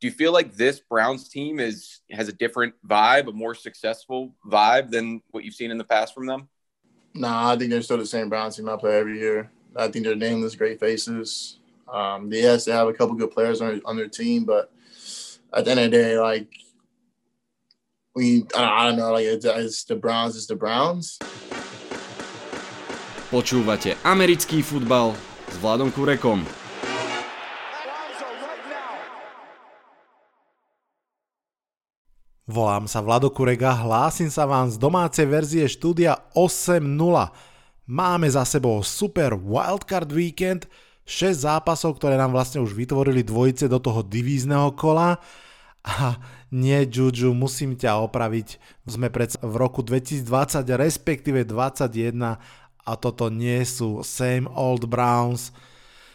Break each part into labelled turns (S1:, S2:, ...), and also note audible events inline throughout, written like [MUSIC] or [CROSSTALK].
S1: do you feel like this Browns team is has a different vibe, a more successful vibe than what you've seen in the past from them?
S2: Nah, I think they're still the same Browns team I play every year. I think they're nameless, great faces. Um, yes, they have a couple good players on, on their team, but at the end of the day, like we, I don't know, like it's, it's the Browns, it's the Browns.
S3: Počúvate americký futbal s Vladom Kurekom.
S4: Volám sa Vlado Kurega, hlásim sa vám z domácej verzie štúdia 8.0. Máme za sebou super wildcard weekend, 6 zápasov, ktoré nám vlastne už vytvorili dvojice do toho divízneho kola. A nie, Juju, musím ťa opraviť. Sme predsa v roku 2020, respektíve 2021 a toto nie sú same old Browns.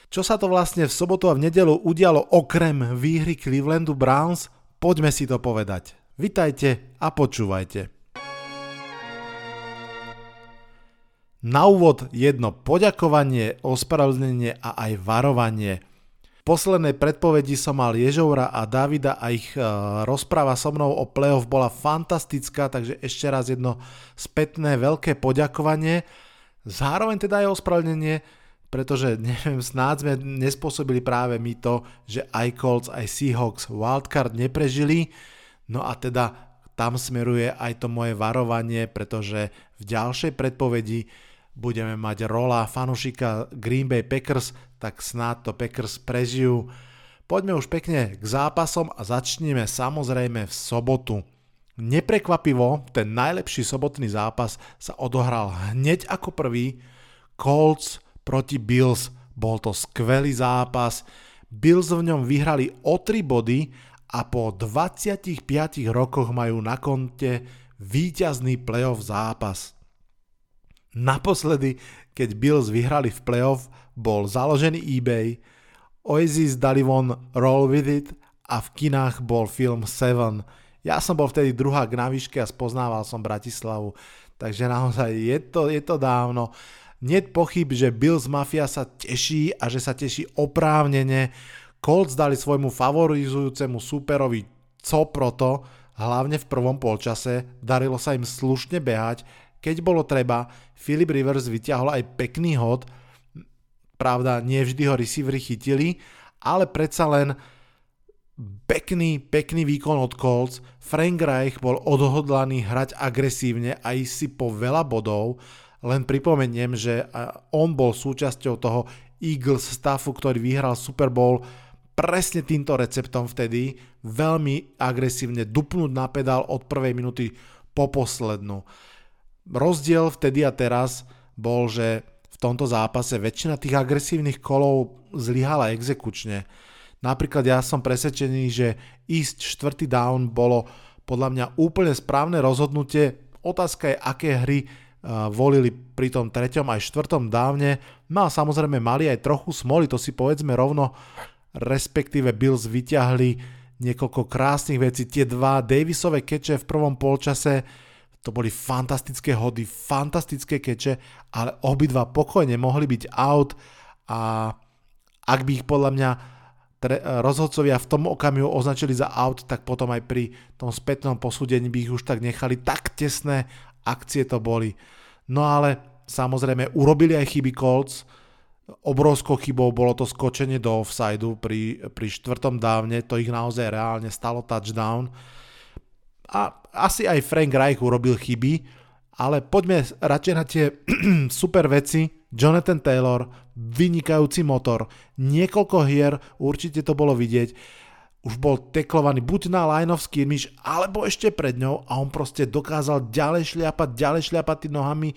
S4: Čo sa to vlastne v sobotu a v nedelu udialo okrem výhry Clevelandu Browns? Poďme si to povedať. Vitajte a počúvajte. Na úvod jedno poďakovanie, ospravedlnenie a aj varovanie. V poslednej predpovedi som mal Ježoura a Davida a ich e, rozpráva so mnou o playoff bola fantastická, takže ešte raz jedno spätné veľké poďakovanie. Zároveň teda aj ospravedlnenie, pretože [LAUGHS] neviem, snáď sme nespôsobili práve my to, že aj Colts, aj Seahawks wildcard neprežili. No a teda tam smeruje aj to moje varovanie, pretože v ďalšej predpovedi budeme mať rola fanušika Green Bay Packers, tak snad to Packers prežijú. Poďme už pekne k zápasom a začneme samozrejme v sobotu. Neprekvapivo, ten najlepší sobotný zápas sa odohral hneď ako prvý. Colts proti Bills. Bol to skvelý zápas. Bills v ňom vyhrali o 3 body a po 25 rokoch majú na konte víťazný playoff zápas. Naposledy, keď Bills vyhrali v playoff, bol založený eBay, Oasis dali von Roll With It a v kinách bol film Seven. Ja som bol vtedy druhá na výške a spoznával som Bratislavu, takže naozaj je to, je to dávno. Nie pochyb, že Bills Mafia sa teší a že sa teší oprávnene, Colts dali svojmu favorizujúcemu superovi co proto, hlavne v prvom polčase, darilo sa im slušne behať, keď bolo treba, Philip Rivers vyťahol aj pekný hod, pravda, nie vždy ho receivery chytili, ale predsa len pekný, pekný výkon od Colts, Frank Reich bol odhodlaný hrať agresívne a ísť si po veľa bodov, len pripomeniem, že on bol súčasťou toho Eagles staffu, ktorý vyhral Super Bowl presne týmto receptom vtedy veľmi agresívne dupnúť na pedál od prvej minúty po poslednú. Rozdiel vtedy a teraz bol, že v tomto zápase väčšina tých agresívnych kolov zlyhala exekučne. Napríklad ja som presvedčený, že ísť štvrtý down bolo podľa mňa úplne správne rozhodnutie. Otázka je, aké hry uh, volili pri tom treťom aj štvrtom dávne. No a samozrejme mali aj trochu smoly, to si povedzme rovno respektíve Bills vyťahli niekoľko krásnych vecí. Tie dva Davisové keče v prvom polčase, to boli fantastické hody, fantastické keče, ale obidva pokojne mohli byť out a ak by ich podľa mňa rozhodcovia v tom okamihu označili za out, tak potom aj pri tom spätnom posúdení by ich už tak nechali. Tak tesné akcie to boli. No ale samozrejme urobili aj chyby Colts, Obrovskou chybou bolo to skočenie do offsideu pri, pri štvrtom dávne, to ich naozaj reálne stalo touchdown. A asi aj Frank Reich urobil chyby, ale poďme radšej na tie [CLEARS THROAT] super veci. Jonathan Taylor, vynikajúci motor, niekoľko hier, určite to bolo vidieť, už bol teklovaný buď na line of skirmish, alebo ešte pred ňou a on proste dokázal ďalej šliapať, ďalej šliapať tými nohami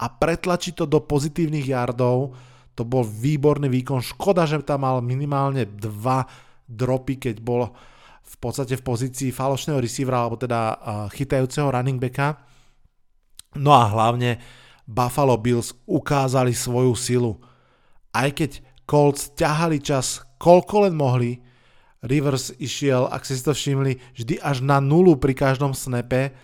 S4: a pretlačiť to do pozitívnych yardov to bol výborný výkon. Škoda, že tam mal minimálne dva dropy, keď bol v podstate v pozícii falošného receivera, alebo teda chytajúceho running backa. No a hlavne Buffalo Bills ukázali svoju silu. Aj keď Colts ťahali čas, koľko len mohli, Rivers išiel, ak si to všimli, vždy až na nulu pri každom snape,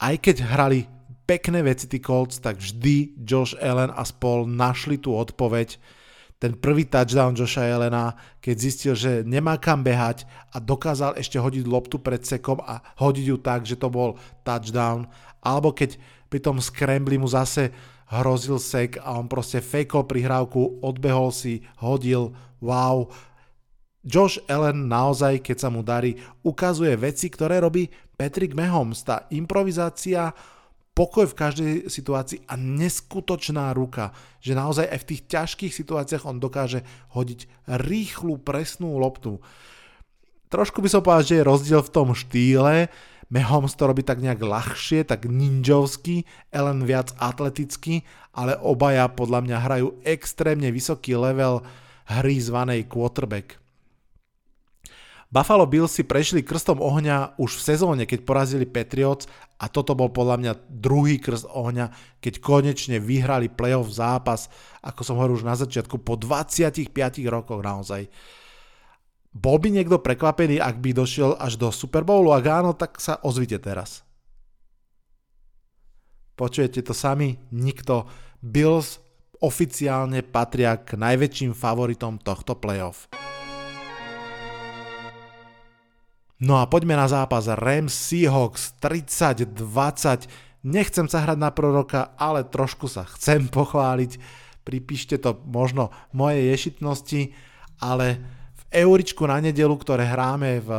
S4: aj keď hrali pekné veci tí Colts, tak vždy Josh Allen a spol našli tú odpoveď. ten prvý touchdown Josha Jelena, keď zistil, že nemá kam behať a dokázal ešte hodiť loptu pred sekom a hodiť ju tak, že to bol touchdown, alebo keď pri tom scrambli mu zase hrozil sek a on proste fejkol prihrávku, odbehol si, hodil, wow. Josh Allen naozaj, keď sa mu darí, ukazuje veci, ktoré robí Patrick Mahomes. Tá improvizácia, pokoj v každej situácii a neskutočná ruka, že naozaj aj v tých ťažkých situáciách on dokáže hodiť rýchlu, presnú loptu. Trošku by som povedal, že je rozdiel v tom štýle, Mahomes to robí tak nejak ľahšie, tak ninjovsky, Ellen viac atleticky, ale obaja podľa mňa hrajú extrémne vysoký level hry zvanej quarterback. Buffalo Bills si prešli krstom ohňa už v sezóne, keď porazili Patriots a toto bol podľa mňa druhý krst ohňa, keď konečne vyhrali playoff zápas, ako som hovoril už na začiatku, po 25 rokoch naozaj. Bol by niekto prekvapený, ak by došiel až do Super Bowlu? Ak áno, tak sa ozvite teraz. Počujete to sami? Nikto. Bills oficiálne patria k najväčším favoritom tohto playoff. No a poďme na zápas Rams Seahawks 30-20. Nechcem sa hrať na proroka, ale trošku sa chcem [LAUGHS] pochváliť. Pripíšte to možno mojej ješitnosti, ale euričku na nedelu, ktoré hráme v,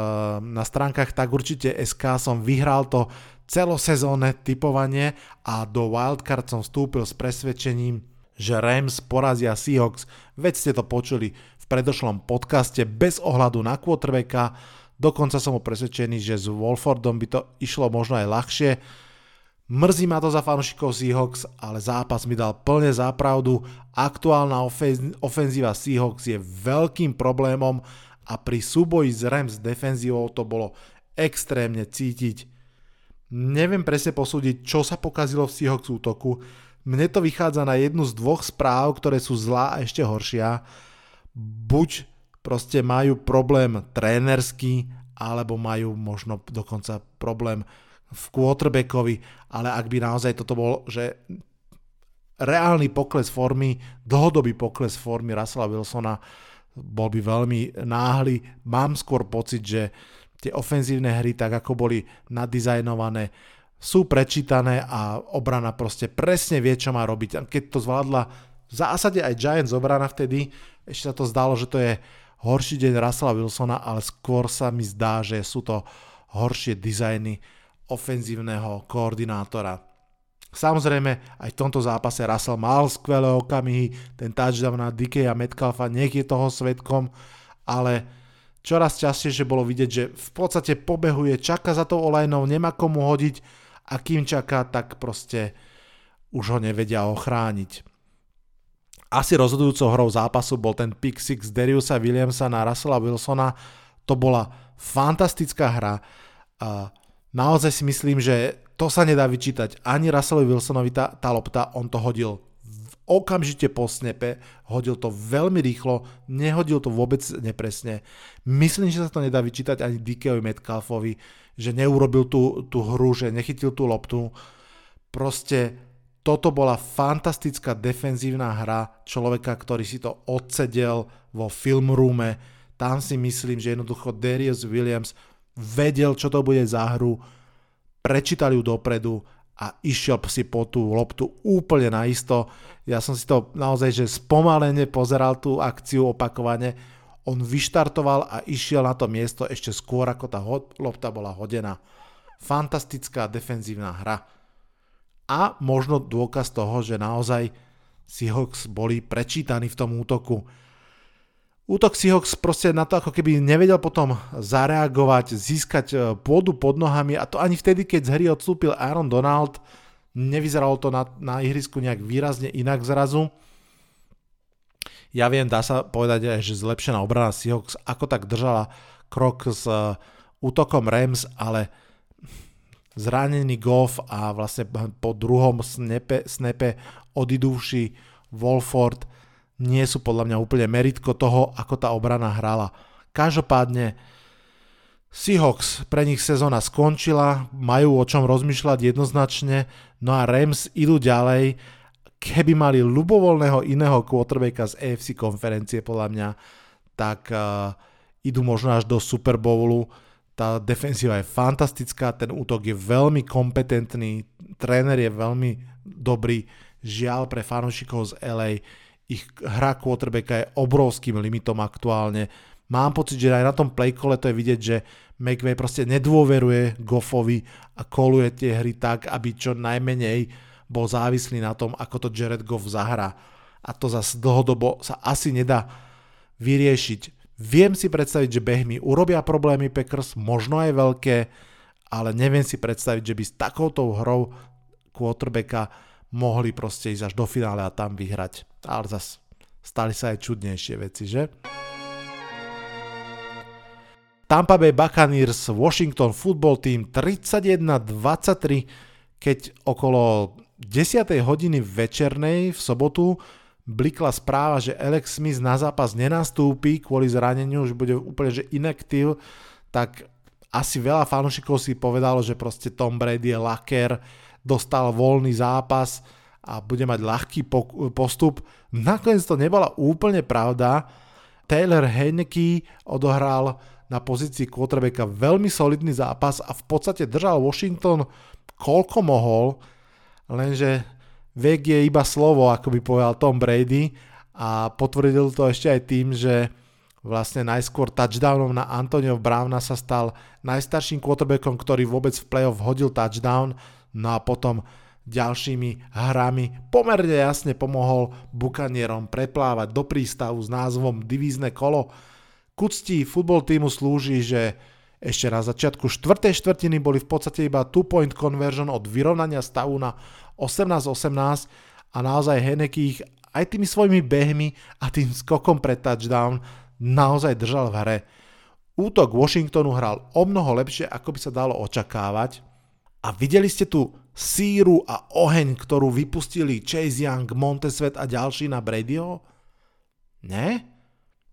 S4: na stránkach tak určite SK som vyhral to celosezónne typovanie a do Wildcard som vstúpil s presvedčením, že Rams porazia Seahawks. Veď ste to počuli v predošlom podcaste bez ohľadu na quarterbacka. Dokonca som presvedčený, že s Wolfordom by to išlo možno aj ľahšie. Mrzí ma to za fanúšikov Seahawks, ale zápas mi dal plne zápravdu. Aktuálna ofenzíva Seahawks je veľkým problémom a pri súboji s Rams defenzívou to bolo extrémne cítiť. Neviem presne posúdiť, čo sa pokazilo v Seahawks útoku. Mne to vychádza na jednu z dvoch správ, ktoré sú zlá a ešte horšia. Buď proste majú problém trénerský, alebo majú možno dokonca problém v quarterbackovi, ale ak by naozaj toto bol, že reálny pokles formy, dlhodobý pokles formy Russella Wilsona bol by veľmi náhly. Mám skôr pocit, že tie ofenzívne hry, tak ako boli nadizajnované, sú prečítané a obrana proste presne vie, čo má robiť. Keď to zvládla v zásade aj Giants obrana vtedy, ešte sa to zdalo, že to je horší deň Russella Wilsona, ale skôr sa mi zdá, že sú to horšie dizajny ofenzívneho koordinátora. Samozrejme, aj v tomto zápase Russell mal skvelé okamihy, ten touchdown na DK a Metcalfa, nech je toho svetkom, ale čoraz častejšie bolo vidieť, že v podstate pobehuje, čaká za tou olejnou, nemá komu hodiť a kým čaká, tak proste už ho nevedia ochrániť. Asi rozhodujúcou hrou zápasu bol ten pick six Dariusa Williamsa na Russella Wilsona. To bola fantastická hra. Uh, naozaj si myslím, že to sa nedá vyčítať ani Russellovi Wilsonovi tá, tá lopta, on to hodil okamžite po snepe, hodil to veľmi rýchlo, nehodil to vôbec nepresne. Myslím, že sa to nedá vyčítať ani Dickeovi Metcalfovi, že neurobil tú, tú hru, že nechytil tú loptu. Proste toto bola fantastická defenzívna hra človeka, ktorý si to odsedel vo filmroome. Tam si myslím, že jednoducho Darius Williams vedel, čo to bude za hru, prečítal ju dopredu a išiel si po tú loptu úplne naisto. Ja som si to naozaj, že spomalene pozeral tú akciu opakovane. On vyštartoval a išiel na to miesto ešte skôr, ako tá lopta bola hodená. Fantastická defenzívna hra. A možno dôkaz toho, že naozaj Seahawks boli prečítaní v tom útoku Útok Seahawks proste na to ako keby nevedel potom zareagovať, získať e, pôdu pod nohami a to ani vtedy, keď z hry odstúpil Aaron Donald, nevyzeralo to na, na ihrisku nejak výrazne inak zrazu. Ja viem, dá sa povedať aj, že zlepšená obrana Seahawks ako tak držala krok s uh, útokom Rams, ale zranený Goff a vlastne po druhom snepe, snepe odidúvši Wolford nie sú podľa mňa úplne meritko toho, ako tá obrana hrala. Každopádne Seahawks, pre nich sezóna skončila, majú o čom rozmýšľať jednoznačne, no a Rams idú ďalej. keby mali ľubovoľného iného quarterbacka z AFC konferencie podľa mňa, tak uh, idú možno až do Super Bowlu. Tá defensíva je fantastická, ten útok je veľmi kompetentný, tréner je veľmi dobrý, žiaľ pre fanúšikov z LA, ich hra quarterbacka je obrovským limitom aktuálne. Mám pocit, že aj na tom playkole to je vidieť, že McVay proste nedôveruje Goffovi a koluje tie hry tak, aby čo najmenej bol závislý na tom, ako to Jared Goff zahrá. A to zase dlhodobo sa asi nedá vyriešiť. Viem si predstaviť, že behmi urobia problémy Packers, možno aj veľké, ale neviem si predstaviť, že by s takouto hrou quarterbacka mohli proste ísť až do finále a tam vyhrať. Ale zase stali sa aj čudnejšie veci, že? Tampa Bay Buccaneers Washington Football Team 31-23, keď okolo 10. hodiny večernej v sobotu blikla správa, že Alex Smith na zápas nenastúpi kvôli zraneniu, že bude úplne že inaktív, tak asi veľa fanúšikov si povedalo, že proste Tom Brady je laker, dostal voľný zápas a bude mať ľahký postup. Nakoniec to nebola úplne pravda. Taylor Heineke odohral na pozícii quarterbacka veľmi solidný zápas a v podstate držal Washington koľko mohol, lenže vek je iba slovo, ako by povedal Tom Brady a potvrdil to ešte aj tým, že vlastne najskôr touchdownom na Antonio Browna sa stal najstarším quarterbackom, ktorý vôbec v playoff hodil touchdown, no a potom ďalšími hrami pomerne jasne pomohol Bukanierom preplávať do prístavu s názvom Divízne kolo, k úcti futbol týmu slúži, že ešte na začiatku štvrtej štvrtiny boli v podstate iba 2 point conversion od vyrovnania stavu na 18-18 a naozaj Heneke ich aj tými svojimi behmi a tým skokom pre touchdown naozaj držal v hre. Útok Washingtonu hral o mnoho lepšie, ako by sa dalo očakávať. A videli ste tu síru a oheň, ktorú vypustili Chase Young, Montesvet a ďalší na Bradyho? Ne?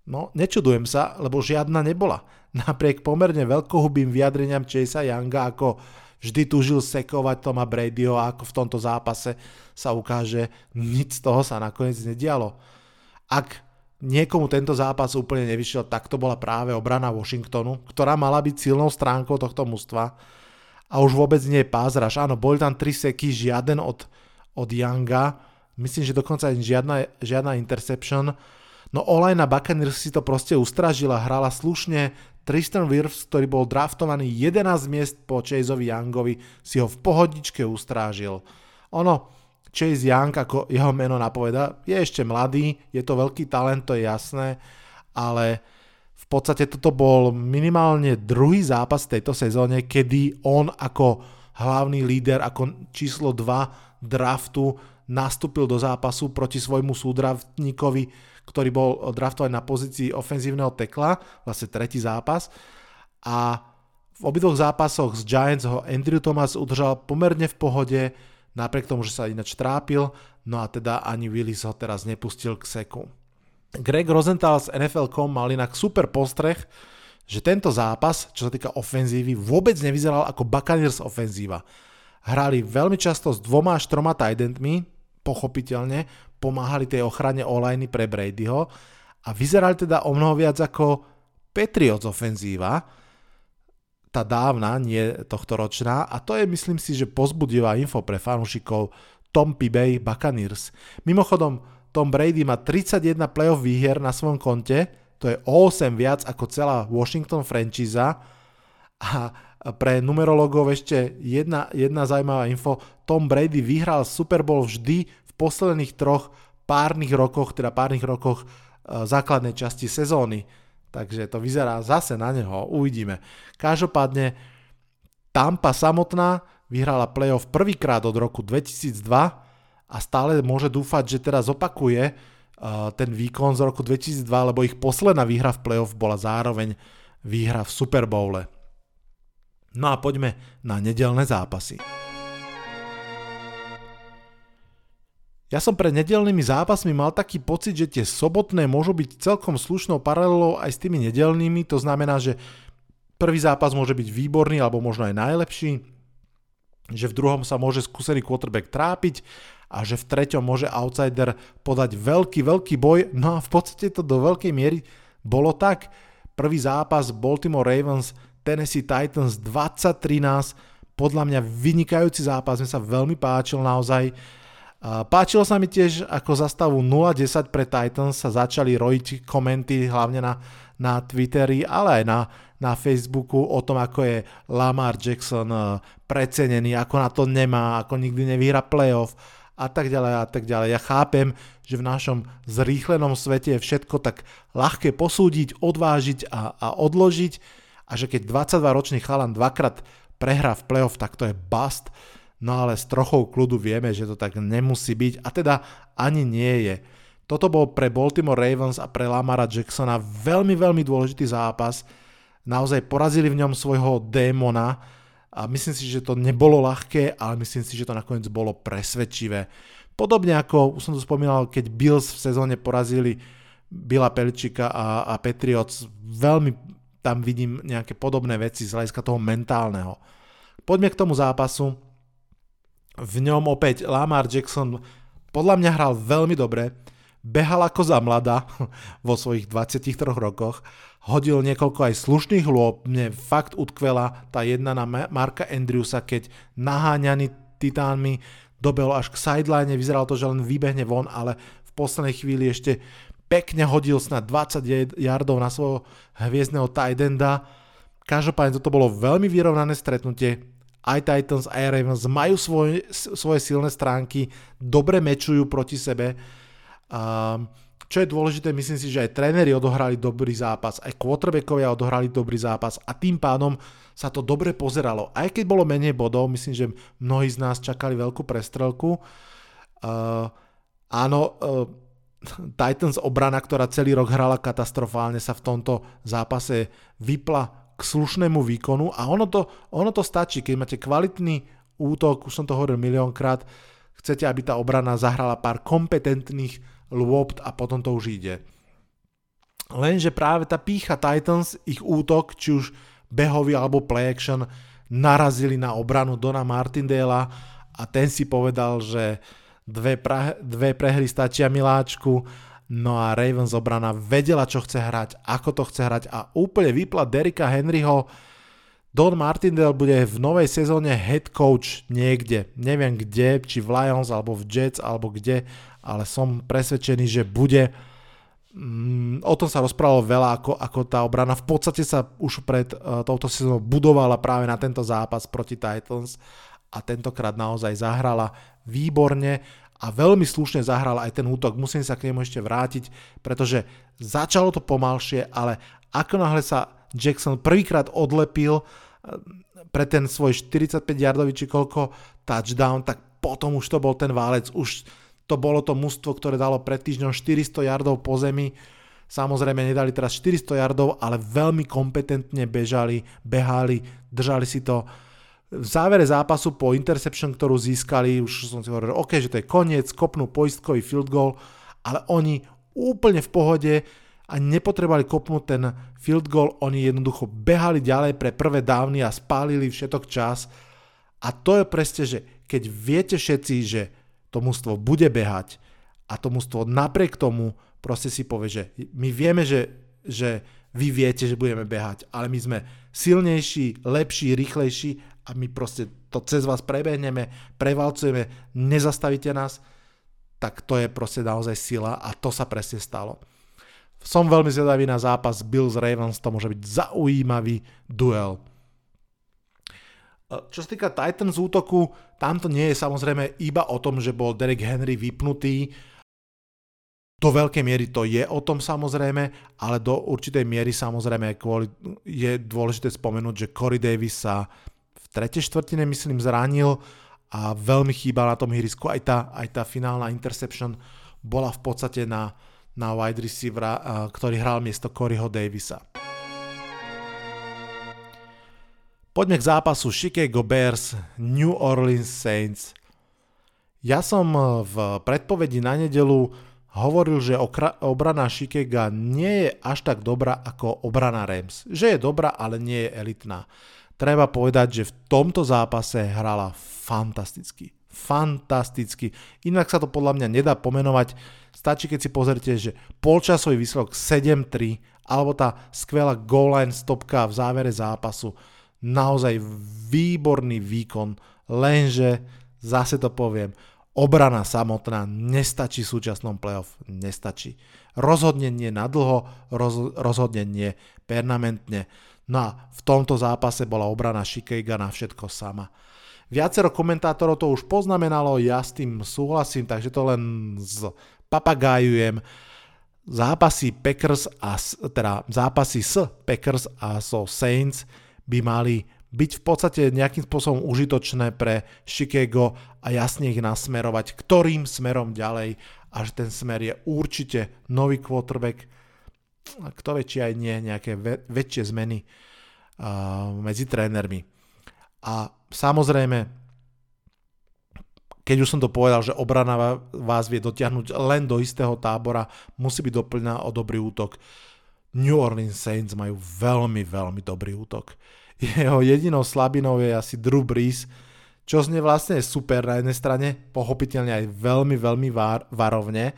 S4: No, nečudujem sa, lebo žiadna nebola. Napriek pomerne veľkohubým vyjadreniam Chasea Younga, ako vždy tužil sekovať Toma Bradyho a ako v tomto zápase sa ukáže, nič z toho sa nakoniec nedialo. Ak niekomu tento zápas úplne nevyšiel, tak to bola práve obrana Washingtonu, ktorá mala byť silnou stránkou tohto mužstva a už vôbec nie je pázraž. Áno, boli tam tri seky, žiaden od, od Younga, myslím, že dokonca žiadna, žiadna interception, No online na Buccaneers si to proste ustražila, hrala slušne, Tristan Wirfs, ktorý bol draftovaný 11 miest po Chaseovi Youngovi, si ho v pohodičke ustrážil. Ono, Chase Young, ako jeho meno napoveda, je ešte mladý, je to veľký talent, to je jasné, ale v podstate toto bol minimálne druhý zápas v tejto sezóne, kedy on ako hlavný líder, ako číslo 2 draftu nastúpil do zápasu proti svojmu súdravníkovi ktorý bol draftovaný na pozícii ofenzívneho tekla, vlastne tretí zápas. A v obidvoch zápasoch z Giants ho Andrew Thomas udržal pomerne v pohode, napriek tomu, že sa ináč trápil, no a teda ani Willis ho teraz nepustil k seku. Greg Rosenthal z NFL.com mal inak super postreh, že tento zápas, čo sa týka ofenzívy, vôbec nevyzeral ako Buccaneers ofenzíva. Hrali veľmi často s dvoma až troma tidentmi, pochopiteľne, pomáhali tej ochrane online pre Bradyho a vyzerali teda o mnoho viac ako Patriots ofenzíva, tá dávna, nie tohto ročná a to je myslím si, že pozbudivá info pre fanúšikov Tom Bay Buccaneers. Mimochodom, Tom Brady má 31 playoff výhier na svojom konte, to je o 8 viac ako celá Washington franchise a pre numerologov ešte jedna, jedna zaujímavá info. Tom Brady vyhral Super Bowl vždy posledných troch párnych rokoch, teda párnych rokoch e, základnej časti sezóny. Takže to vyzerá zase na neho, uvidíme. Každopádne Tampa samotná vyhrala playoff prvýkrát od roku 2002 a stále môže dúfať, že teraz opakuje uh, ten výkon z roku 2002, lebo ich posledná výhra v playoff bola zároveň výhra v Super Bowle. No a poďme na nedelné zápasy. Ja som pred nedelnými zápasmi mal taký pocit, že tie sobotné môžu byť celkom slušnou paralelou aj s tými nedelnými, to znamená, že prvý zápas môže byť výborný alebo možno aj najlepší, že v druhom sa môže skúsený quarterback trápiť a že v treťom môže outsider podať veľký, veľký boj. No a v podstate to do veľkej miery bolo tak. Prvý zápas Baltimore Ravens, Tennessee Titans 2013, podľa mňa vynikajúci zápas, mi sa veľmi páčil naozaj. Páčilo sa mi tiež, ako za stavu 0-10 pre Titans sa začali rojiť komenty, hlavne na, na Twitteri, ale aj na, na Facebooku o tom, ako je Lamar Jackson eh, precenený, ako na to nemá, ako nikdy nevyhra playoff a tak ďalej a tak ďalej. Ja chápem, že v našom zrýchlenom svete je všetko tak ľahké posúdiť, odvážiť a, a odložiť a že keď 22-ročný chalan dvakrát prehrá v playoff, tak to je bust. No ale s trochou kľudu vieme, že to tak nemusí byť a teda ani nie je. Toto bol pre Baltimore Ravens a pre Lamara Jacksona veľmi, veľmi dôležitý zápas. Naozaj porazili v ňom svojho démona a myslím si, že to nebolo ľahké, ale myslím si, že to nakoniec bolo presvedčivé. Podobne ako, už som to spomínal, keď Bills v sezóne porazili Billa Peličika a, a Patriots, veľmi tam vidím nejaké podobné veci z hľadiska toho mentálneho. Poďme k tomu zápasu. V ňom opäť Lamar Jackson podľa mňa hral veľmi dobre, behal ako za mladá [LAUGHS] vo svojich 23 rokoch, hodil niekoľko aj slušných lôb, mne fakt utkvela tá jedna na Marka Andrewsa, keď naháňaný titánmi dobehol až k sideline, vyzeralo to, že len vybehne von, ale v poslednej chvíli ešte pekne hodil snad 20 yardov na svojho hviezdneho tight enda. Každopádne toto bolo veľmi vyrovnané stretnutie, aj Titans, aj Ravens majú svoje, svoje silné stránky, dobre mečujú proti sebe. Um, čo je dôležité, myslím si, že aj tréneri odohrali dobrý zápas, aj quarterbackovia odohrali dobrý zápas a tým pádom sa to dobre pozeralo. Aj keď bolo menej bodov, myslím, že mnohí z nás čakali veľkú prestrelku. Uh, áno, uh, Titans obrana, ktorá celý rok hrala katastrofálne, sa v tomto zápase vypla k slušnému výkonu a ono to, ono to stačí, keď máte kvalitný útok, už som to hovoril miliónkrát, chcete, aby tá obrana zahrala pár kompetentných lôpt a potom to už ide. Lenže práve tá pícha Titans, ich útok, či už behový alebo play action, narazili na obranu Dona Martindela a ten si povedal, že dve, pra, dve prehry stačia miláčku No a Ravens obrana vedela, čo chce hrať, ako to chce hrať a úplne vypla Derika Henryho. Don Martindale bude v novej sezóne head coach niekde. Neviem kde, či v Lions, alebo v Jets, alebo kde, ale som presvedčený, že bude. Mm, o tom sa rozprávalo veľa, ako, ako tá obrana v podstate sa už pred uh, touto sezónou budovala práve na tento zápas proti Titans a tentokrát naozaj zahrala výborne a veľmi slušne zahral aj ten útok. Musím sa k nemu ešte vrátiť, pretože začalo to pomalšie, ale ako náhle sa Jackson prvýkrát odlepil eh, pre ten svoj 45 yardový či koľko touchdown, tak potom už to bol ten válec, už to bolo to mužstvo, ktoré dalo pred týždňom 400 yardov po zemi. Samozrejme nedali teraz 400 yardov, ale veľmi kompetentne bežali, behali, držali si to v závere zápasu po interception, ktorú získali, už som si hovoril, OK, že to je koniec, kopnú poistkový field goal, ale oni úplne v pohode a nepotrebovali kopnúť ten field goal, oni jednoducho behali ďalej pre prvé dávny a spálili všetok čas. A to je presne, že keď viete všetci, že to mužstvo bude behať a to mužstvo napriek tomu proste si povie, že my vieme, že, že vy viete, že budeme behať, ale my sme silnejší, lepší, rýchlejší a my proste to cez vás prebehneme, prevalcujeme, nezastavíte nás, tak to je proste naozaj sila a to sa presne stalo. Som veľmi zvedavý na zápas Bills Ravens, to môže byť zaujímavý duel. Čo sa týka Titans útoku, tam to nie je samozrejme iba o tom, že bol Derek Henry vypnutý, do veľkej miery to je o tom samozrejme, ale do určitej miery samozrejme kvôli, je dôležité spomenúť, že Corey Davis sa tretej štvrtine, myslím, zranil a veľmi chýbal na tom ihrisku. Aj tá, aj tá finálna interception bola v podstate na, na wide receivera, ktorý hral miesto Coreyho Davisa. Poďme k zápasu Chicago Bears, New Orleans Saints. Ja som v predpovedi na nedelu hovoril, že obrana Shikega nie je až tak dobrá ako obrana Rams. Že je dobrá, ale nie je elitná. Treba povedať, že v tomto zápase hrala fantasticky. Fantasticky. Inak sa to podľa mňa nedá pomenovať. Stačí, keď si pozrite, že polčasový výsledok 7-3 alebo tá skvelá goal line stopka v závere zápasu. Naozaj výborný výkon, lenže zase to poviem, Obrana samotná nestačí v súčasnom playoff, nestačí. Rozhodne nie na dlho, roz, rozhodne nie permanentne. No a v tomto zápase bola obrana Shikeiga na všetko sama. Viacero komentátorov to už poznamenalo, ja s tým súhlasím, takže to len z papagájujem. Zápasy Packers a, teda zápasy s Packers a so Saints by mali byť v podstate nejakým spôsobom užitočné pre Chicago a jasne ich nasmerovať, ktorým smerom ďalej a že ten smer je určite nový quarterback, kto vie, či aj nie, nejaké väčšie zmeny medzi trénermi. A samozrejme, keď už som to povedal, že obrana vás vie dotiahnuť len do istého tábora, musí byť doplňaná o dobrý útok. New Orleans Saints majú veľmi, veľmi dobrý útok [LAUGHS] jeho jedinou slabinou je asi Drew Brees, čo znie vlastne super na jednej strane, pochopiteľne aj veľmi, veľmi var, varovne.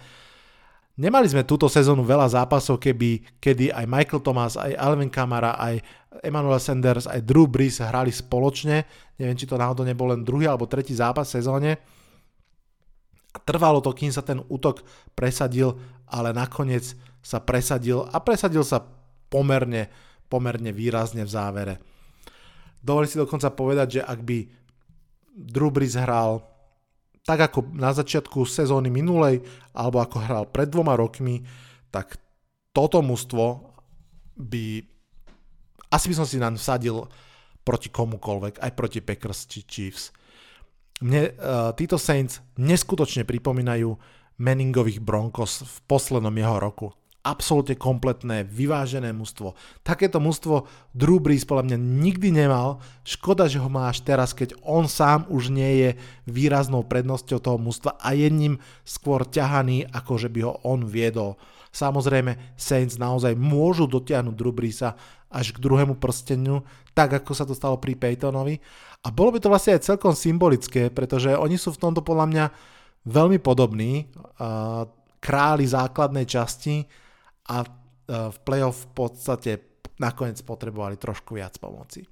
S4: Nemali sme túto sezónu veľa zápasov, keby, kedy aj Michael Thomas, aj Alvin Kamara, aj Emmanuel Sanders, aj Drew Brees hrali spoločne. Neviem, či to náhodou nebol len druhý alebo tretí zápas v sezóne. Trvalo to, kým sa ten útok presadil, ale nakoniec sa presadil a presadil sa pomerne, pomerne výrazne v závere. Dovolím si dokonca povedať, že ak by Drew Brees hral tak ako na začiatku sezóny minulej, alebo ako hral pred dvoma rokmi, tak toto mužstvo by... Asi by som si naň vsadil proti komukolvek, aj proti Packers či Chiefs. Mne uh, títo Saints neskutočne pripomínajú Manningových Broncos v poslednom jeho roku absolútne kompletné, vyvážené mužstvo. Takéto mužstvo Drew Brees podľa mňa nikdy nemal. Škoda, že ho má až teraz, keď on sám už nie je výraznou prednosťou toho mužstva a je ním skôr ťahaný, ako že by ho on viedol. Samozrejme, Saints naozaj môžu dotiahnuť Drew Breesa až k druhému prsteniu, tak ako sa to stalo pri Peytonovi. A bolo by to vlastne aj celkom symbolické, pretože oni sú v tomto podľa mňa veľmi podobní. Králi základnej časti, a e, v playoff v podstate nakoniec potrebovali trošku viac pomoci.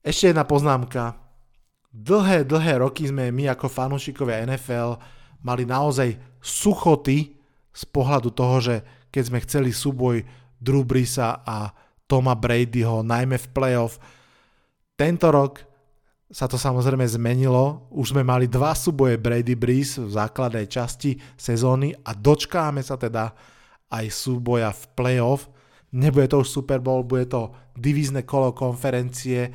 S4: Ešte jedna poznámka. Dlhé, dlhé roky sme my ako fanúšikovia NFL mali naozaj suchoty z pohľadu toho, že keď sme chceli súboj Drew Brisa a Toma Bradyho, najmä v playoff. Tento rok sa to samozrejme zmenilo. Už sme mali dva súboje Brady Breeze v základnej časti sezóny a dočkáme sa teda aj súboja v playoff. Nebude to už Super Bowl, bude to divízne kolo konferencie,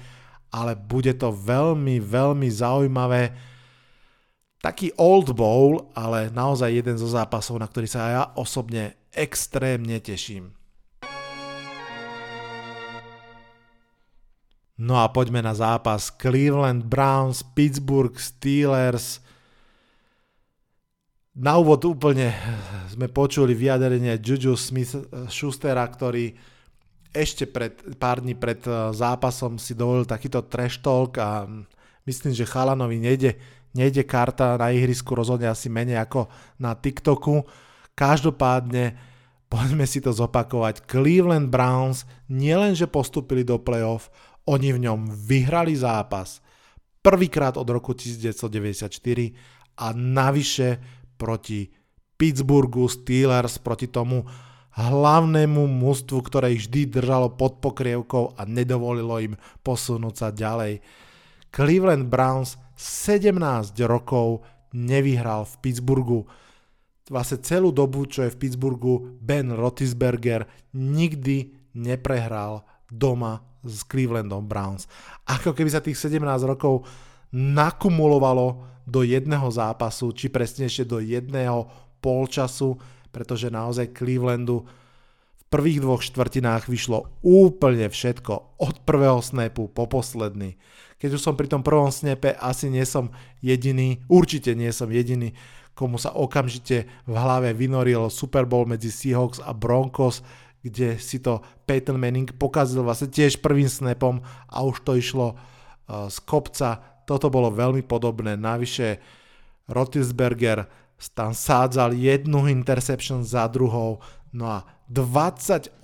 S4: ale bude to veľmi, veľmi zaujímavé. Taký old bowl, ale naozaj jeden zo zápasov, na ktorý sa ja osobne extrémne teším. No a poďme na zápas Cleveland Browns, Pittsburgh Steelers. Na úvod úplne sme počuli vyjadrenie Juju Smith-Schustera, ktorý ešte pred, pár dní pred eh, zápasom si dovolil takýto trash talk a myslím, že Chalanovi nejde, nejde karta na ihrisku rozhodne asi menej ako na TikToku. Každopádne poďme si to zopakovať. Cleveland Browns nielenže postupili do playoff, oni v ňom vyhrali zápas prvýkrát od roku 1994 a navyše proti Pittsburghu Steelers, proti tomu hlavnému mústvu, ktoré ich vždy držalo pod pokrievkou a nedovolilo im posunúť sa ďalej. Cleveland Browns 17 rokov nevyhral v Pittsburghu. Vlastne celú dobu, čo je v Pittsburghu, Ben Rotisberger nikdy neprehral doma s Clevelandom Browns. Ako keby sa tých 17 rokov nakumulovalo do jedného zápasu, či presnejšie do jedného polčasu, pretože naozaj Clevelandu v prvých dvoch štvrtinách vyšlo úplne všetko, od prvého snapu po posledný. Keď už som pri tom prvom snape, asi nie som jediný, určite nie som jediný, komu sa okamžite v hlave vynoril Super Bowl medzi Seahawks a Broncos, kde si to Peyton Manning pokazil vlastne tiež prvým snapom a už to išlo uh, z kopca. Toto bolo veľmi podobné. Navyše Rotisberger tam sádzal jednu interception za druhou, no a 28-0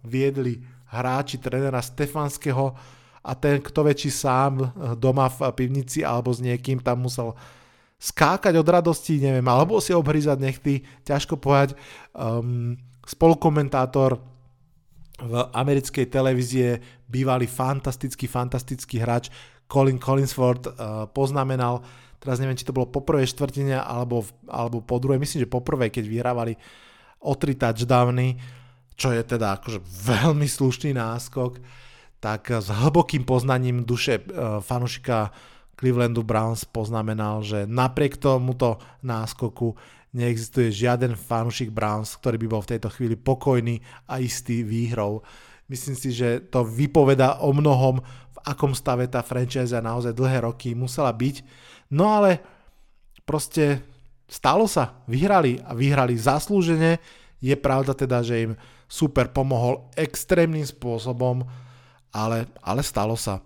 S4: viedli hráči trénera Stefanského a ten, kto väčší sám eh, doma v pivnici alebo s niekým tam musel skákať od radosti, neviem, alebo si obhryzať nechty, ťažko povedať. Um, spolukomentátor v americkej televízie, bývalý fantastický, fantastický hráč Colin Collinsford uh, poznamenal, teraz neviem, či to bolo po prvej štvrtine alebo, alebo po druhej, myslím, že po prvej, keď vyhrávali o tri touchdowny, čo je teda akože veľmi slušný náskok, tak s hlbokým poznaním duše uh, fanušika Clevelandu Browns poznamenal, že napriek tomuto náskoku neexistuje žiaden fanúšik Browns, ktorý by bol v tejto chvíli pokojný a istý výhrou. Myslím si, že to vypoveda o mnohom, v akom stave tá franchise naozaj dlhé roky musela byť. No ale proste stalo sa, vyhrali a vyhrali zaslúžene. Je pravda teda, že im super pomohol extrémnym spôsobom, ale, ale stalo sa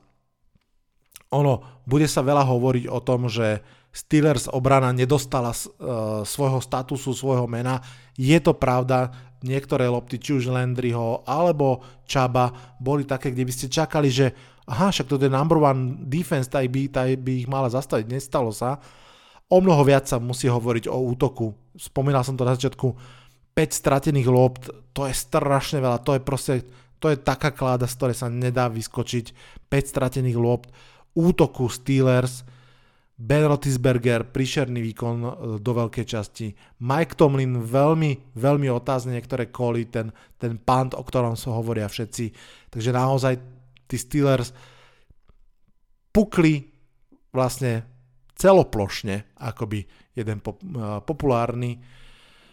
S4: ono, bude sa veľa hovoriť o tom, že Steelers obrana nedostala uh, svojho statusu, svojho mena. Je to pravda, niektoré lopty, či už Landryho alebo Čaba, boli také, kde by ste čakali, že aha, však to je number one defense, taj by, taj by ich mala zastaviť, nestalo sa. O mnoho viac sa musí hovoriť o útoku. Spomínal som to na začiatku, 5 stratených lopt, to je strašne veľa, to je proste, to je taká kláda, z ktorej sa nedá vyskočiť. 5 stratených lopt útoku Steelers, Ben Rotisberger, príšerný výkon e, do veľkej časti. Mike Tomlin veľmi, veľmi otázne niektoré koly, ten, ten punt, o ktorom sa hovoria všetci. Takže naozaj tí Steelers pukli vlastne celoplošne, akoby jeden uh, populárny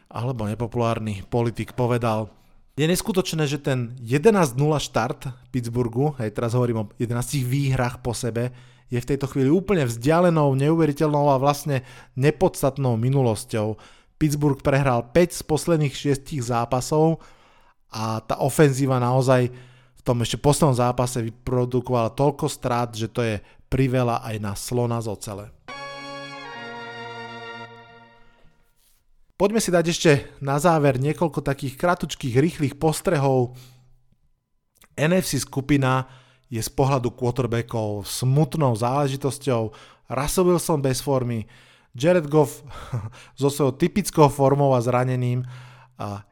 S4: alebo nepopulárny politik povedal. Je neskutočné, že ten 11-0 štart Pittsburghu, hej, teraz hovorím o 11 výhrách po sebe, je v tejto chvíli úplne vzdialenou, neuveriteľnou a vlastne nepodstatnou minulosťou. Pittsburgh prehral 5 z posledných 6 zápasov a tá ofenzíva naozaj v tom ešte poslednom zápase vyprodukovala toľko strát, že to je priveľa aj na slona z ocele. Poďme si dať ešte na záver niekoľko takých kratučkých, rýchlych postrehov. NFC skupina je z pohľadu quarterbackov smutnou záležitosťou. Russell Wilson bez formy, Jared Goff [LAUGHS] so svojou typickou formou a zranením, a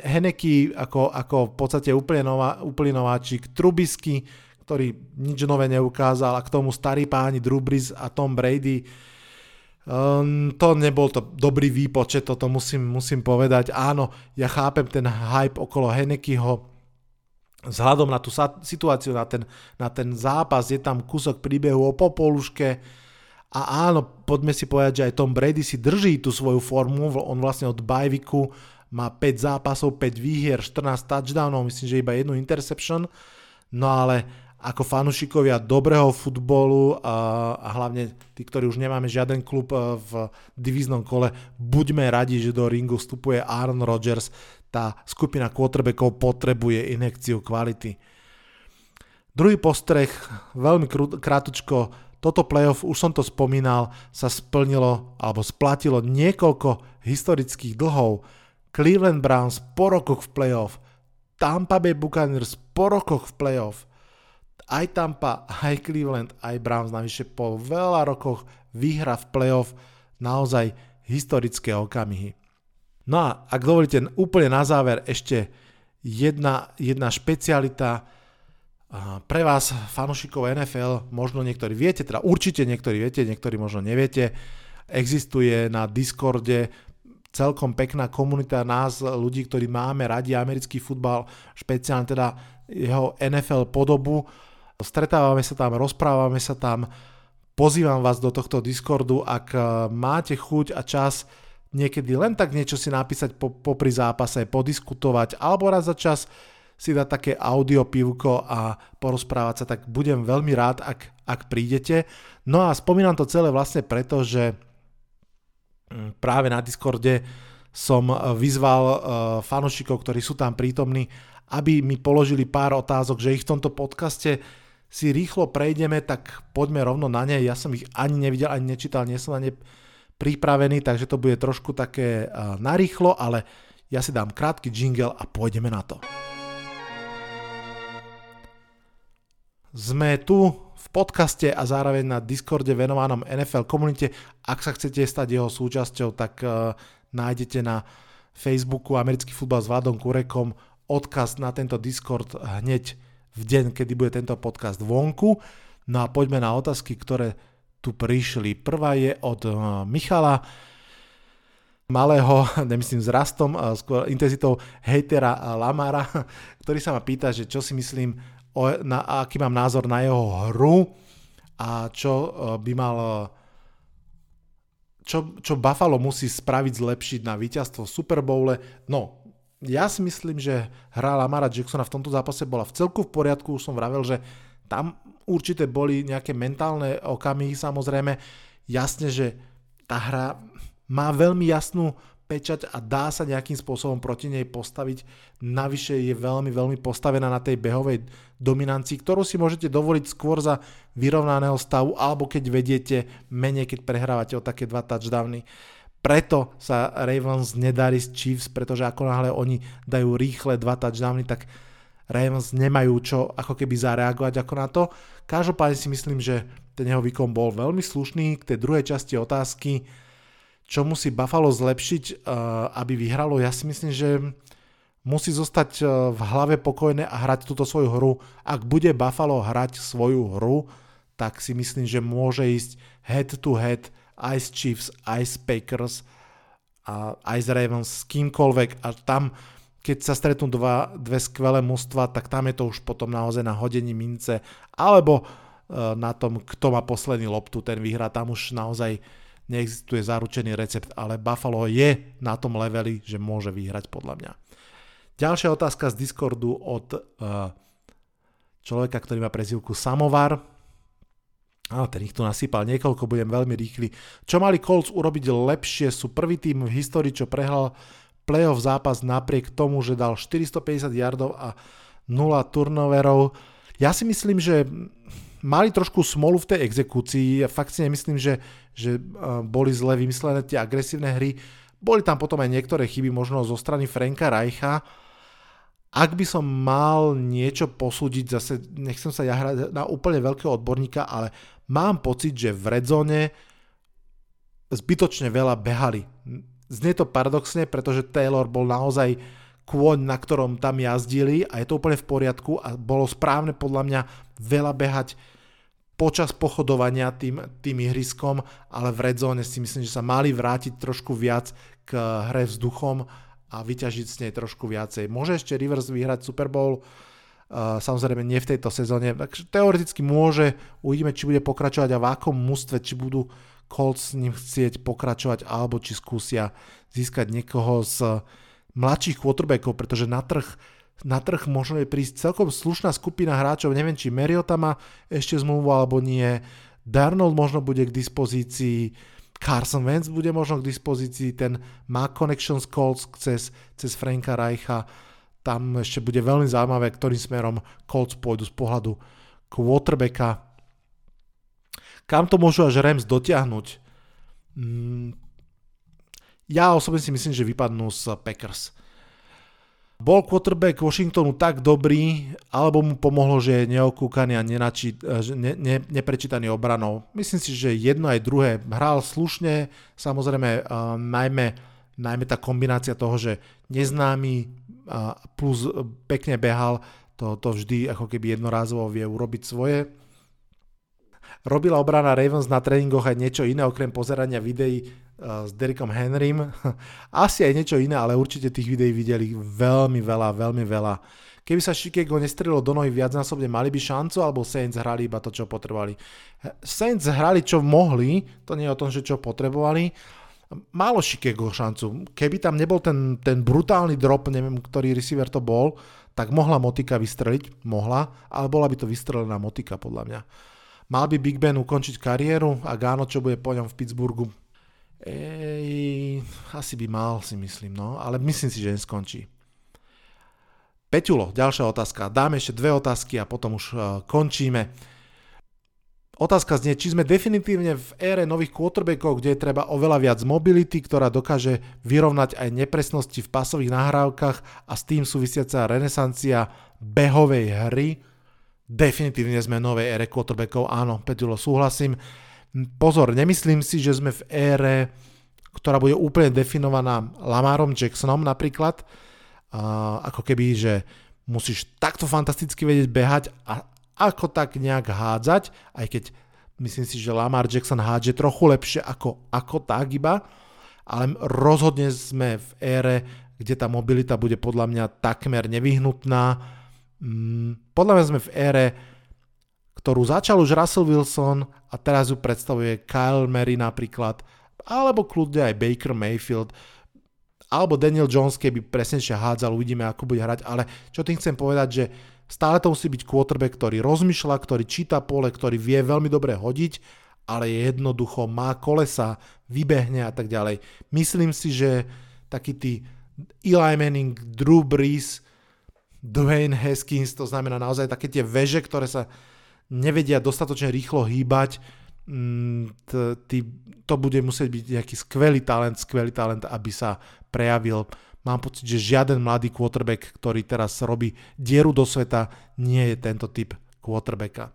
S4: Henneky ako, ako v podstate úplne, nová, úplne nováčik, Trubisky, ktorý nič nové neukázal a k tomu starí páni Drew a Tom Brady. Um, to nebol to dobrý výpočet, toto musím, musím povedať. Áno, ja chápem ten hype okolo Henekyho, vzhľadom na tú situáciu, na ten, na ten zápas, je tam kúsok príbehu o Popoluške a áno, poďme si povedať, že aj Tom Brady si drží tú svoju formu, on vlastne od Bajviku má 5 zápasov, 5 výhier, 14 touchdownov, myslím, že iba jednu interception, no ale ako fanúšikovia dobrého futbolu a, hlavne tí, ktorí už nemáme žiaden klub e, v divíznom kole, buďme radi, že do ringu vstupuje Aaron Rodgers. Tá skupina quarterbackov potrebuje injekciu kvality. Druhý postreh, veľmi krátučko, toto playoff, už som to spomínal, sa splnilo alebo splatilo niekoľko historických dlhov. Cleveland Browns po rokoch v playoff, Tampa Bay Buccaneers po rokoch v playoff, aj Tampa, aj Cleveland, aj Browns navyše po veľa rokoch vyhra v playoff naozaj historické okamihy. No a ak dovolíte úplne na záver ešte jedna, jedna špecialita pre vás, fanúšikov NFL, možno niektorí viete, teda určite niektorí viete, niektorí možno neviete, existuje na Discorde celkom pekná komunita nás, ľudí, ktorí máme radi americký futbal, špeciálne teda jeho NFL podobu. Stretávame sa tam, rozprávame sa tam, pozývam vás do tohto Discordu, ak eh, máte chuť a čas niekedy len tak niečo si napísať po, popri zápase, podiskutovať, alebo raz za čas si dať také audio pivko a porozprávať sa, tak budem veľmi rád, ak, ak prídete. No a spomínam to celé vlastne preto, že mm, práve na Discorde som vyzval fanúšikov, ktorí sú tam prítomní, aby mi položili pár otázok, že ich v tomto podcaste si rýchlo prejdeme, tak poďme rovno na ne. Ja som ich ani nevidel, ani nečítal, nie som na ne pripravený, takže to bude trošku také narýchlo, ale ja si dám krátky jingle a pôjdeme na to. Sme tu v podcaste a zároveň na Discorde venovanom NFL komunite. Ak sa chcete stať jeho súčasťou, tak uh, nájdete na Facebooku Americký futbal s Vladom Kurekom odkaz na tento Discord hneď v deň, kedy bude tento podcast vonku. No a poďme na otázky, ktoré tu prišli. Prvá je od uh, Michala malého, [LAUGHS] nemyslím s rastom, skôr intenzitou hejtera Lamara, [LAUGHS] ktorý sa ma pýta, že čo si myslím o, na, aký mám názor na jeho hru a čo e, by mal čo, čo Buffalo musí spraviť zlepšiť na víťazstvo v Super Bowle. No, ja si myslím, že hra Lamara Jacksona v tomto zápase bola v celku v poriadku, už som vravel, že tam určite boli nejaké mentálne okamihy samozrejme. Jasne, že tá hra má veľmi jasnú pečať a dá sa nejakým spôsobom proti nej postaviť. Navyše je veľmi, veľmi postavená na tej behovej dominancii, ktorú si môžete dovoliť skôr za vyrovnaného stavu, alebo keď vediete menej, keď prehrávate o také dva touchdowny. Preto sa Ravens nedarí z Chiefs, pretože ako náhle oni dajú rýchle dva touchdowny, tak Ravens nemajú čo ako keby zareagovať ako na to. Každopádne si myslím, že ten jeho výkon bol veľmi slušný. K tej druhej časti otázky, čo musí Buffalo zlepšiť, eh, aby vyhralo? Ja si myslím, že musí zostať eh, v hlave pokojné a hrať túto svoju hru. Ak bude Buffalo hrať svoju hru, tak si myslím, že môže ísť head to head aj s Chiefs, aj s Packers, a aj s Ravens, s kýmkoľvek a tam, keď sa stretnú dva, dve skvelé mužstva, tak tam je to už potom naozaj na hodení mince, alebo eh, na tom, kto má posledný loptu, ten vyhrá, tam už naozaj neexistuje zaručený recept, ale Buffalo je na tom leveli, že môže vyhrať podľa mňa. Ďalšia otázka z Discordu od uh, človeka, ktorý má prezivku Samovar. A ten ich tu nasypal niekoľko, budem veľmi rýchly. Čo mali Colts urobiť lepšie? Sú prvý tým v histórii, čo prehral playoff zápas napriek tomu, že dal 450 yardov a 0 turnoverov. Ja si myslím, že mali trošku smolu v tej exekúcii. Ja fakt si nemyslím, že, že boli zle vymyslené tie agresívne hry. Boli tam potom aj niektoré chyby možno zo strany Franka Reicha. Ak by som mal niečo posúdiť, zase nechcem sa ja hrať na úplne veľkého odborníka, ale mám pocit, že v redzone zbytočne veľa behali. Znie to paradoxne, pretože Taylor bol naozaj kôň, na ktorom tam jazdili a je to úplne v poriadku a bolo správne podľa mňa veľa behať počas pochodovania tým, tým ihriskom, ale v redzone si myslím, že sa mali vrátiť trošku viac k hre vzduchom a vyťažiť z nej trošku viacej. Môže ešte Rivers vyhrať Super Bowl, uh, samozrejme nie v tejto sezóne, takže teoreticky môže, uvidíme, či bude pokračovať a v akom mústve, či budú Colts s ním chcieť pokračovať, alebo či skúsia získať niekoho z mladších quarterbackov, pretože na trh na trh môže prísť celkom slušná skupina hráčov, neviem či Mariota má ešte zmluvu alebo nie, Darnold možno bude k dispozícii, Carson Wentz bude možno k dispozícii, ten má connections Colts cez, cez Franka Reicha, tam ešte bude veľmi zaujímavé, ktorým smerom Colts pôjdu z pohľadu quarterbacka. Kam to môžu až Rams dotiahnuť? Mm, ja osobne si myslím, že vypadnú z Packers. Bol quarterback Washingtonu tak dobrý, alebo mu pomohlo, že je neokúkaný a nenači, ne, ne, neprečítaný obranou. Myslím si, že jedno aj druhé. Hral slušne, samozrejme uh, najmä, najmä tá kombinácia toho, že neznámy uh, plus pekne behal, to, to vždy ako keby jednorázovo vie urobiť svoje. Robila obrana Ravens na tréningoch aj niečo iné, okrem pozerania videí s Derrickom Henrym. [LAUGHS] Asi aj niečo iné, ale určite tých videí videli veľmi veľa, veľmi veľa. Keby sa Chicago nestrelilo do nohy viacnásobne, mali by šancu, alebo Saints hrali iba to, čo potrebovali. Saints hrali, čo mohli, to nie je o tom, že čo potrebovali. Málo Chicago šancu. Keby tam nebol ten, ten brutálny drop, neviem, ktorý receiver to bol, tak mohla Motika vystreliť, mohla, ale bola by to vystrelená Motika, podľa mňa. Mal by Big Ben ukončiť kariéru? a áno, čo bude po ňom v Pittsburghu? Ej, asi by mal, si myslím, no, ale myslím si, že neskončí. Peťulo, ďalšia otázka. Dáme ešte dve otázky a potom už uh, končíme. Otázka znie, či sme definitívne v ére nových quarterbackov, kde je treba oveľa viac mobility, ktorá dokáže vyrovnať aj nepresnosti v pasových nahrávkach a s tým súvisiaca renesancia behovej hry. Definitívne sme v novej ére quarterbackov, áno, Petulo, súhlasím. Pozor, nemyslím si, že sme v ére, ktorá bude úplne definovaná Lamarom Jacksonom napríklad, a ako keby, že musíš takto fantasticky vedieť behať a ako tak nejak hádzať, aj keď myslím si, že Lamar Jackson hádže trochu lepšie ako, ako tak iba, ale rozhodne sme v ére, kde tá mobilita bude podľa mňa takmer nevyhnutná. Mm, podľa mňa sme v ére, ktorú začal už Russell Wilson a teraz ju predstavuje Kyle Mary napríklad, alebo kľudne aj Baker Mayfield, alebo Daniel Jones, keby presnejšie hádzal, uvidíme, ako bude hrať, ale čo tým chcem povedať, že Stále to musí byť quarterback, ktorý rozmýšľa, ktorý číta pole, ktorý vie veľmi dobre hodiť, ale jednoducho má kolesa, vybehne a tak ďalej. Myslím si, že taký tí Eli Manning, Drew Brees, Dwayne Haskins, to znamená naozaj také tie veže, ktoré sa nevedia dostatočne rýchlo hýbať, mm, to bude musieť byť nejaký skvelý talent, skvelý talent, aby sa prejavil Mám pocit, že žiaden mladý quarterback, ktorý teraz robí dieru do sveta, nie je tento typ quarterbacka.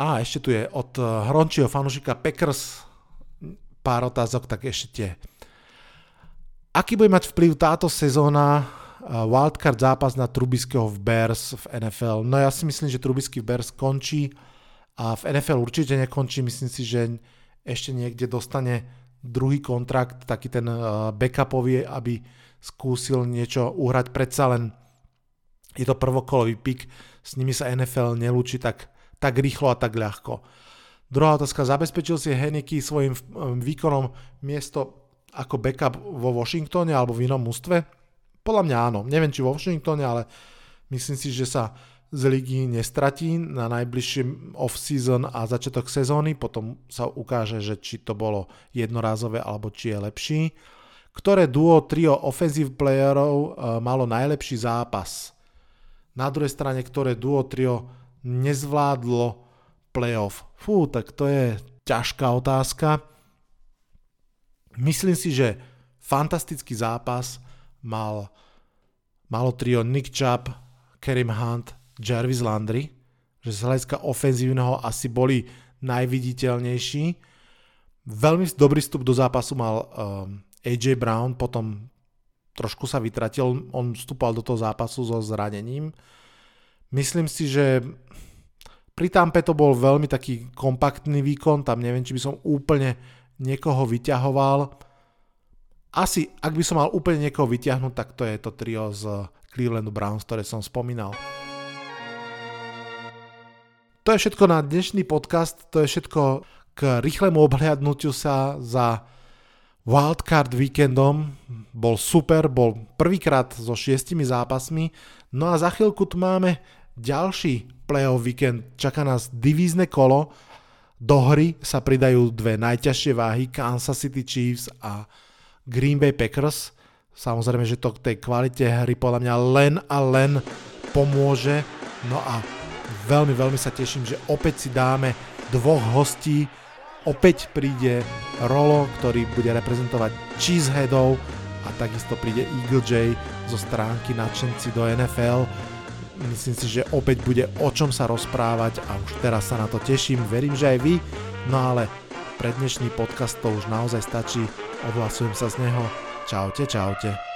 S4: A ešte tu je od eh, Hrončieho fanušika Packers pár otázok, tak ešte tie. Aký bude mať vplyv táto sezóna wildcard zápas na Trubiského v Bears v NFL? No ja si myslím, že Trubisky v Bears končí a v NFL určite nekončí. Myslím si, že ešte niekde dostane druhý kontrakt, taký ten eh, backupový, aby skúsil niečo uhrať. Predsa len je to prvokolový pik, s nimi sa NFL nelúči tak, tak rýchlo a tak ľahko. Druhá otázka, zabezpečil si Heniky svojim eh, výkonom miesto ako backup vo Washingtone alebo v inom mústve? Podľa mňa áno. Neviem, či vo Washingtone, ale myslím si, že sa z ligy nestratí na najbližšie off-season a začiatok sezóny, potom sa ukáže, že či to bolo jednorázové alebo či je lepší. Ktoré duo, trio offensive playerov uh, malo najlepší zápas? Na druhej strane, ktoré duo, trio nezvládlo playoff? Fú, tak to je ťažká otázka. Myslím si, že fantastický zápas mal, malo trio Nick Chubb, Karim Hunt, Jarvis Landry, že z hľadiska ofenzívneho asi boli najviditeľnejší. Veľmi dobrý vstup do zápasu mal um, AJ Brown, potom trošku sa vytratil, on vstúpal do toho zápasu so zranením. Myslím si, že pri Tampe to bol veľmi taký kompaktný výkon, tam neviem, či by som úplne niekoho vyťahoval. Asi, ak by som mal úplne niekoho vyťahnuť, tak to je to trio z Clevelandu Browns, ktoré som spomínal. To je všetko na dnešný podcast, to je všetko k rýchlemu obhliadnutiu sa za Wildcard víkendom. Bol super, bol prvýkrát so šiestimi zápasmi. No a za chvíľku tu máme ďalší playoff víkend. Čaká nás divízne kolo. Do hry sa pridajú dve najťažšie váhy, Kansas City Chiefs a Green Bay Packers. Samozrejme, že to k tej kvalite hry podľa mňa len a len pomôže. No a veľmi, veľmi sa teším, že opäť si dáme dvoch hostí. Opäť príde Rolo, ktorý bude reprezentovať Cheeseheadov a takisto príde Eagle J zo stránky nadšenci do NFL. Myslím si, že opäť bude o čom sa rozprávať a už teraz sa na to teším. Verím, že aj vy. No ale pre dnešný podcast to už naozaj stačí. Odhlasujem sa z neho. Čaute, čaute.